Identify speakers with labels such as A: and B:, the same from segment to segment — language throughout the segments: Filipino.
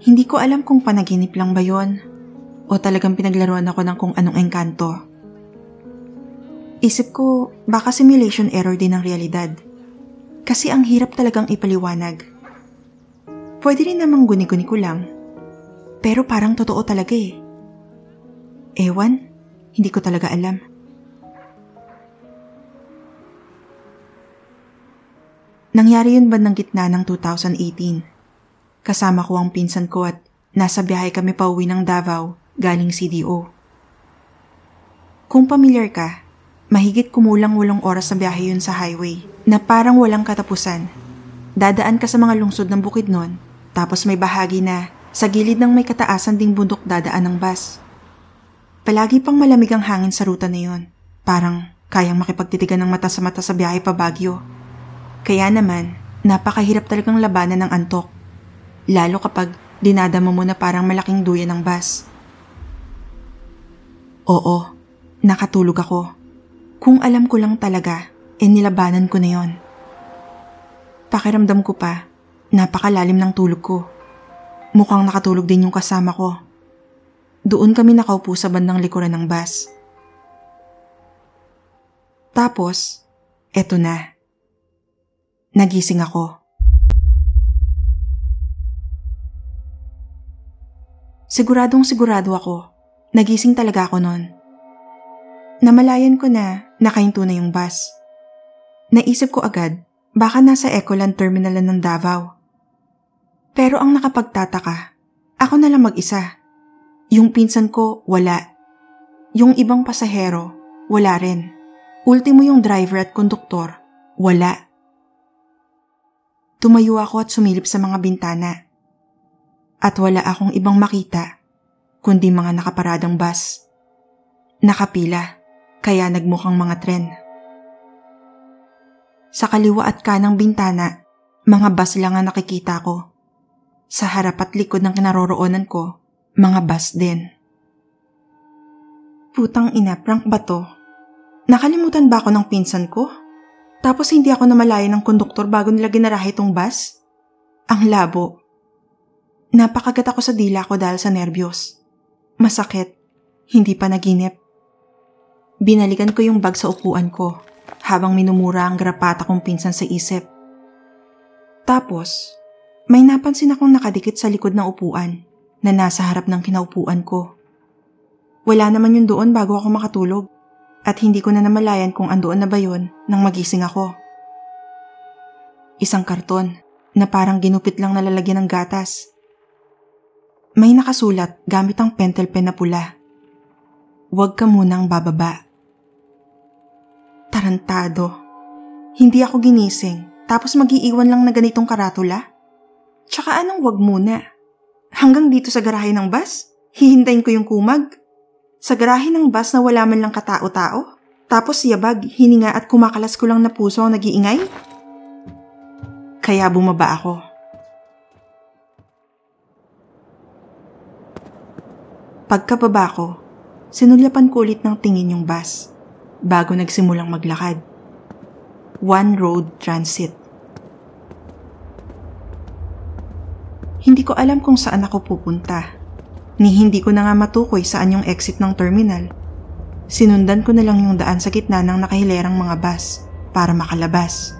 A: Hindi ko alam kung panaginip lang ba yon o talagang pinaglaruan ako ng kung anong engkanto. Isip ko, baka simulation error din ng realidad. Kasi ang hirap talagang ipaliwanag. Pwede rin namang guni-guni ko lang. Pero parang totoo talaga eh. Ewan, hindi ko talaga alam. Nangyari yun bandang gitna ng 2018. Kasama ko ang pinsan ko at nasa biyahe kami pa uwi ng Davao galing CDO. Kung pamilyar ka, Mahigit kumulang walong oras sa biyahe yun sa highway na parang walang katapusan. Dadaan ka sa mga lungsod ng bukid nun, tapos may bahagi na sa gilid ng may kataasan ding bundok dadaan ng bus. Palagi pang malamig ang hangin sa ruta na yun. Parang kayang makipagtitigan ng mata sa mata sa biyahe pa Baguio. Kaya naman, napakahirap talagang labanan ng antok. Lalo kapag dinadama mo na parang malaking duyan ng bus. Oo, nakatulog ako. Kung alam ko lang talaga, e nilabanan ko na yon. Pakiramdam ko pa, napakalalim ng tulog ko. Mukhang nakatulog din yung kasama ko. Doon kami nakaupo sa bandang likuran ng bus. Tapos, eto na. Nagising ako. Siguradong sigurado ako. Nagising talaga ako noon. Namalayan ko na nakahinto na yung bus. Naisip ko agad, baka nasa Ecoland Terminal ng Davao. Pero ang nakapagtataka, ako na lang mag-isa. Yung pinsan ko, wala. Yung ibang pasahero, wala rin. Ultimo yung driver at konduktor, wala. Tumayo ako at sumilip sa mga bintana. At wala akong ibang makita, kundi mga nakaparadang bus. Nakapila kaya nagmukhang mga tren. Sa kaliwa at kanang bintana, mga bus lang ang nakikita ko. Sa harap at likod ng kinaroroonan ko, mga bus din. Putang ina, prank ba to? Nakalimutan ba ako ng pinsan ko? Tapos hindi ako namalaya ng konduktor bago nila ginarahe itong bus? Ang labo. Napakagat ako sa dila ko dahil sa nerbiyos. Masakit. Hindi pa naginip. Binalikan ko yung bag sa upuan ko habang minumura ang grapata kong pinsan sa isip. Tapos, may napansin akong nakadikit sa likod ng upuan na nasa harap ng kinaupuan ko. Wala naman yun doon bago ako makatulog at hindi ko na namalayan kung andoon na ba yun nang magising ako. Isang karton na parang ginupit lang nalalagyan ng gatas. May nakasulat gamit ang pentel pen na pula. Huwag ka munang bababa. Tarantado. Hindi ako ginising, tapos magiiwan lang na ganitong karatula? Tsaka anong wag muna? Hanggang dito sa garahe ng bus? Hihintayin ko yung kumag? Sa garahe ng bus na wala man lang katao-tao? Tapos yabag, hininga at kumakalas ko lang na puso ang nag-iingay? Kaya bumaba ako. Pagkababa ko, sinulyapan ko ulit ng tingin yung bus bago nagsimulang maglakad. One Road Transit. Hindi ko alam kung saan ako pupunta. Ni hindi ko na nga matukoy saan yung exit ng terminal. Sinundan ko na lang yung daan sa gitna ng nakahilerang mga bus para makalabas.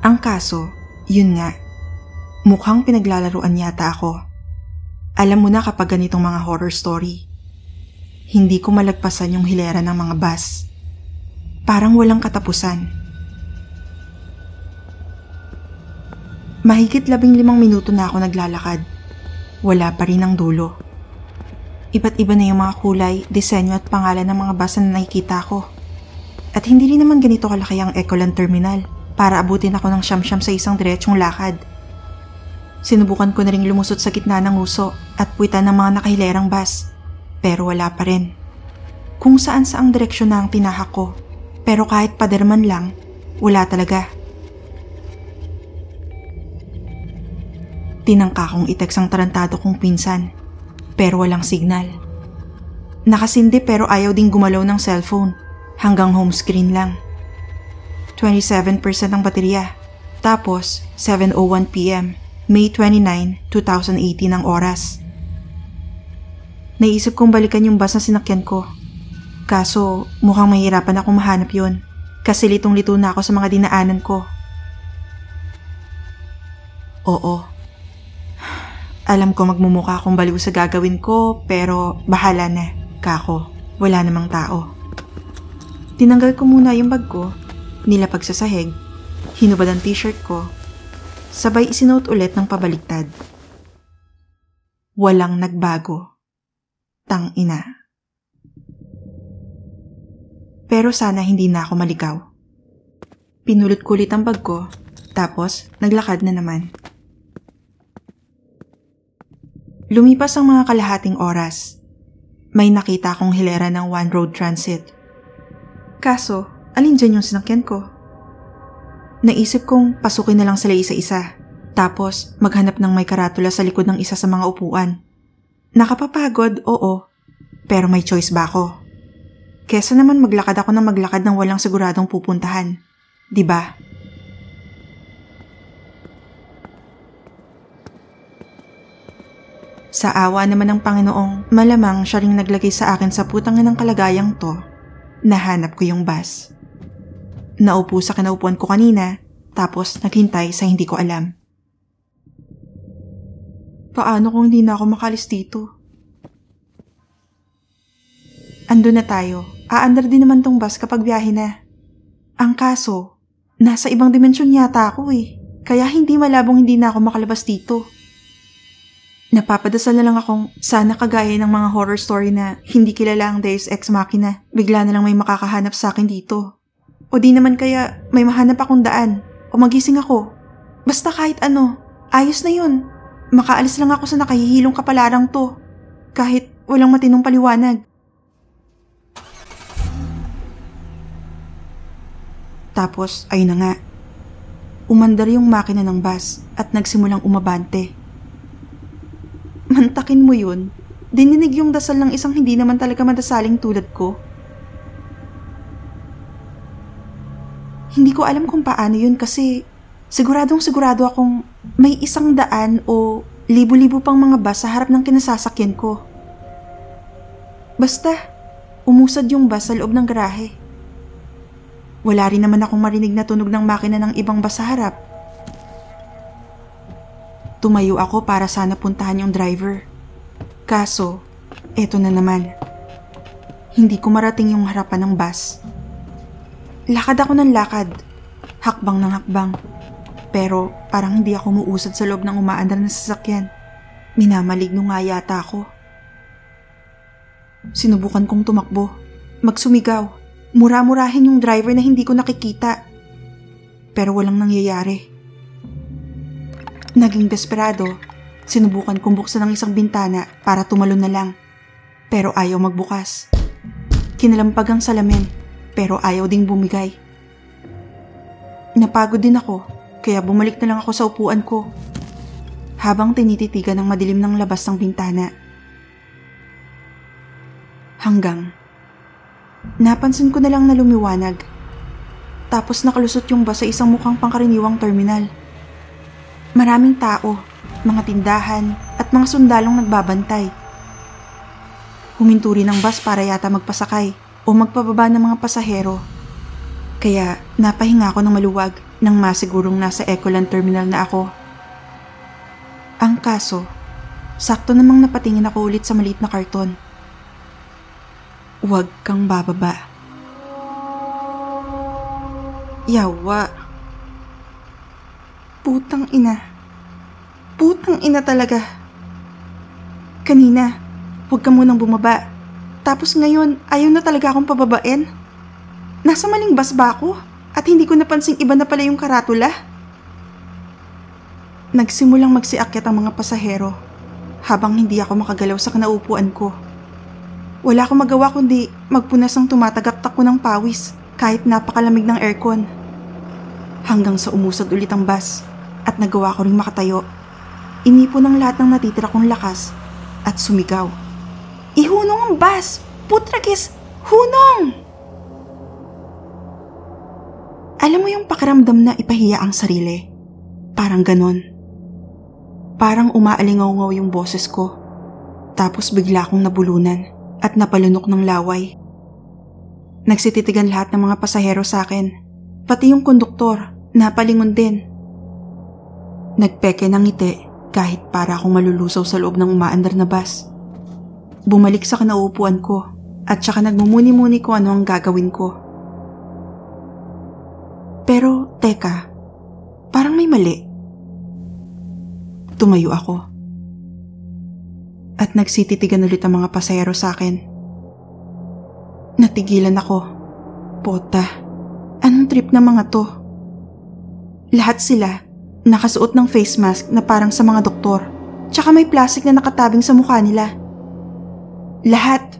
A: Ang kaso, yun nga, mukhang pinaglalaruan yata ako. Alam mo na kapag ganitong mga horror story, hindi ko malagpasan yung hilera ng mga bus. Parang walang katapusan. Mahigit labing limang minuto na ako naglalakad. Wala pa rin ang dulo. Iba't iba na yung mga kulay, disenyo at pangalan ng mga bus na nakikita ko. At hindi rin naman ganito kalaki ang Ecoland Terminal para abutin ako ng siyam-siyam sa isang diretsong lakad. Sinubukan ko na ring lumusot sa gitna ng uso at puwitan ng mga nakahilerang bus pero wala pa rin. Kung saan saang direksyon na ang tinahak ko, pero kahit paderman lang, wala talaga. Tinangka kong iteks ang tarantado kong pinsan, pero walang signal. Nakasindi pero ayaw ding gumalaw ng cellphone, hanggang home screen lang. 27% ang baterya, tapos 7.01pm, May 29, 2018 ang oras. Naisip kong balikan yung bus na sinakyan ko. Kaso mukhang mahirapan akong mahanap yon kasi litong-lito na ako sa mga dinaanan ko. Oo. Alam ko magmumukha akong baliw sa gagawin ko pero bahala na, kako. Wala namang tao. Tinanggal ko muna yung bag ko, nilapag sa sahig, hinubad ang t-shirt ko, sabay isinuot ulit ng pabaliktad. Walang nagbago. Tang ina. Pero sana hindi na ako maligaw. Pinulot ko ulit ang bag ko, tapos naglakad na naman. Lumipas ang mga kalahating oras. May nakita akong hilera ng One Road Transit. Kaso, alin dyan yung sinakyan ko? Naisip kong pasukin na lang sila isa-isa. Tapos, maghanap ng may karatula sa likod ng isa sa mga upuan. Nakapapagod, oo. Pero may choice ba ako? Kesa naman maglakad ako ng maglakad ng walang siguradong pupuntahan. ba? Sa awa naman ng Panginoong, malamang siya ring naglagay sa akin sa putang ng kalagayang to. Nahanap ko yung bus. Naupo sa kinaupuan ko kanina, tapos naghintay sa hindi ko alam. Paano kung hindi na ako makalis dito? Ando na tayo. Aandar din naman tong bus kapag biyahe na. Ang kaso, nasa ibang dimensyon yata ako eh. Kaya hindi malabong hindi na ako makalabas dito. Napapadasal na lang akong sana kagaya ng mga horror story na hindi kilala ang Deus Ex Machina. Bigla na lang may makakahanap sa akin dito. O di naman kaya may mahanap akong daan o magising ako. Basta kahit ano, ayos na yun. Makaalis lang ako sa nakahihilong kapalarang to. Kahit walang matinong paliwanag. Tapos, ayun na nga. Umandar yung makina ng bus at nagsimulang umabante. Mantakin mo yun. Dininig yung dasal ng isang hindi naman talaga madasaling tulad ko. Hindi ko alam kung paano yun kasi siguradong sigurado akong may isang daan o libo-libo pang mga bus sa harap ng kinasasakyan ko. Basta, umusad yung bus sa loob ng garahe. Wala rin naman akong marinig na tunog ng makina ng ibang bus sa harap Tumayo ako para sana puntahan yung driver. Kaso, eto na naman. Hindi ko marating yung harapan ng bus. Lakad ako ng lakad. Hakbang ng hakbang. Pero parang hindi ako muusad sa loob ng umaandar na sasakyan. Minamaligno nga yata ako. Sinubukan kong tumakbo. Magsumigaw. Mura-murahin yung driver na hindi ko nakikita. Pero walang nangyayari. Naging desperado, sinubukan kong buksan ang isang bintana para tumalon na lang. Pero ayaw magbukas. Kinalampag ang salamin, pero ayaw ding bumigay. Napagod din ako, kaya bumalik na lang ako sa upuan ko. Habang tinititigan ng madilim ng labas ng bintana. Hanggang napansin ko na lang na lumiwanag. Tapos nakalusot yung bus sa isang mukhang pangkaraniwang terminal. Maraming tao, mga tindahan at mga sundalong nagbabantay. Huminto rin ang bus para yata magpasakay o magpababa ng mga pasahero. Kaya napahinga ako ng maluwag nang masigurong nasa Ecoland Terminal na ako. Ang kaso, sakto namang napatingin ako ulit sa maliit na karton. Huwag kang bababa. Yawa. Putang ina. Putang ina talaga. Kanina, huwag ka munang bumaba. Tapos ngayon, ayaw na talaga akong pababain. Nasa maling bus ba ako? At hindi ko napansing iba na pala yung karatula? Nagsimulang magsiakyat ang mga pasahero habang hindi ako makagalaw sa kanaupuan ko. Wala akong magawa kundi magpunas ng tumatagaktak ko ng pawis kahit napakalamig ng aircon. Hanggang sa umusad ulit ang bus at nagawa ko ring makatayo. Inipo ng lahat ng natitira kong lakas at sumigaw. Ihunong ang bus! Putragis! Hunong! Alam mo yung pakiramdam na ipahiya ang sarili? Parang ganon. Parang umaalingaw yung boses ko. Tapos bigla akong nabulunan at napalunok ng laway. Nagsititigan lahat ng mga pasahero sa akin. Pati yung konduktor, napalingon din. Nagpeke ng ngiti kahit para akong malulusaw sa loob ng umaandar na bus. Bumalik sa kinauupuan ko at saka nagmumuni-muni ko ano ang gagawin ko. Pero teka, parang may mali. Tumayo ako. At nagsititigan ulit ang mga pasahero sa akin. Natigilan ako. Pota, anong trip ng mga to? Lahat sila nakasuot ng face mask na parang sa mga doktor. Tsaka may plastic na nakatabing sa mukha nila. Lahat.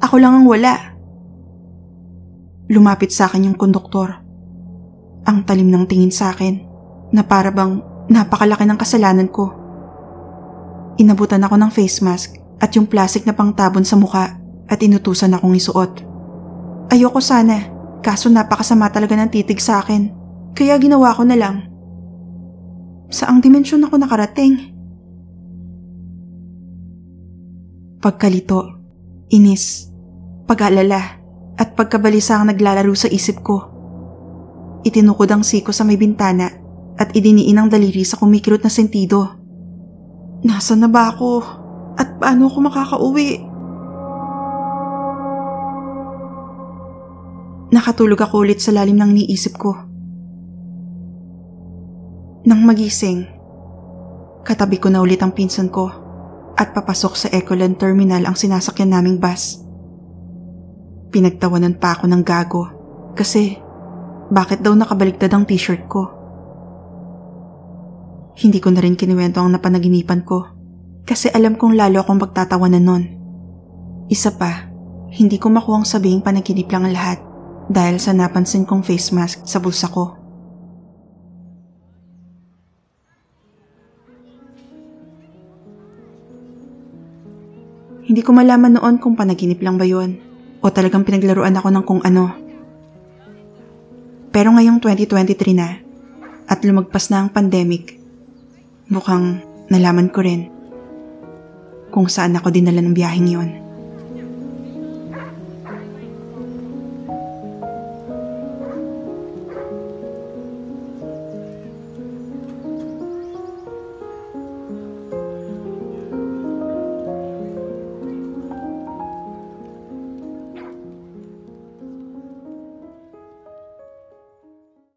A: Ako lang ang wala. Lumapit sa akin yung konduktor. Ang talim ng tingin sa akin na para bang napakalaki ng kasalanan ko. Inabutan ako ng face mask at yung plastic na pangtabon sa mukha at inutusan akong isuot. Ayoko sana, kaso napakasama talaga ng titig sa akin. Kaya ginawa ko na lang. Saang dimensyon ako nakarating? Pagkalito, inis, pag-alala, at pagkabalisa ang naglalaro sa isip ko. Itinukod ang siko sa may bintana at idiniin ang daliri sa kumikirot na sentido. Nasaan na ba ako? At paano ako makakauwi? Nakatulog ako ulit sa lalim ng niisip ko. Nang magising, katabi ko na ulit ang pinsan ko at papasok sa Ecoland Terminal ang sinasakyan naming bus. Pinagtawanan pa ako ng gago kasi bakit daw nakabaligtad ang t-shirt ko. Hindi ko na rin kinuwento ang napanaginipan ko kasi alam kong lalo akong magtatawanan nun. Isa pa, hindi ko makuhang sabihing panaginip lang ang lahat dahil sa napansin kong face mask sa bulsa ko. Hindi ko malaman noon kung panaginip lang ba yon o talagang pinaglaruan ako ng kung ano. Pero ngayong 2023 na at lumagpas na ang pandemic, mukhang nalaman ko rin kung saan ako dinala ng biyaheng yon.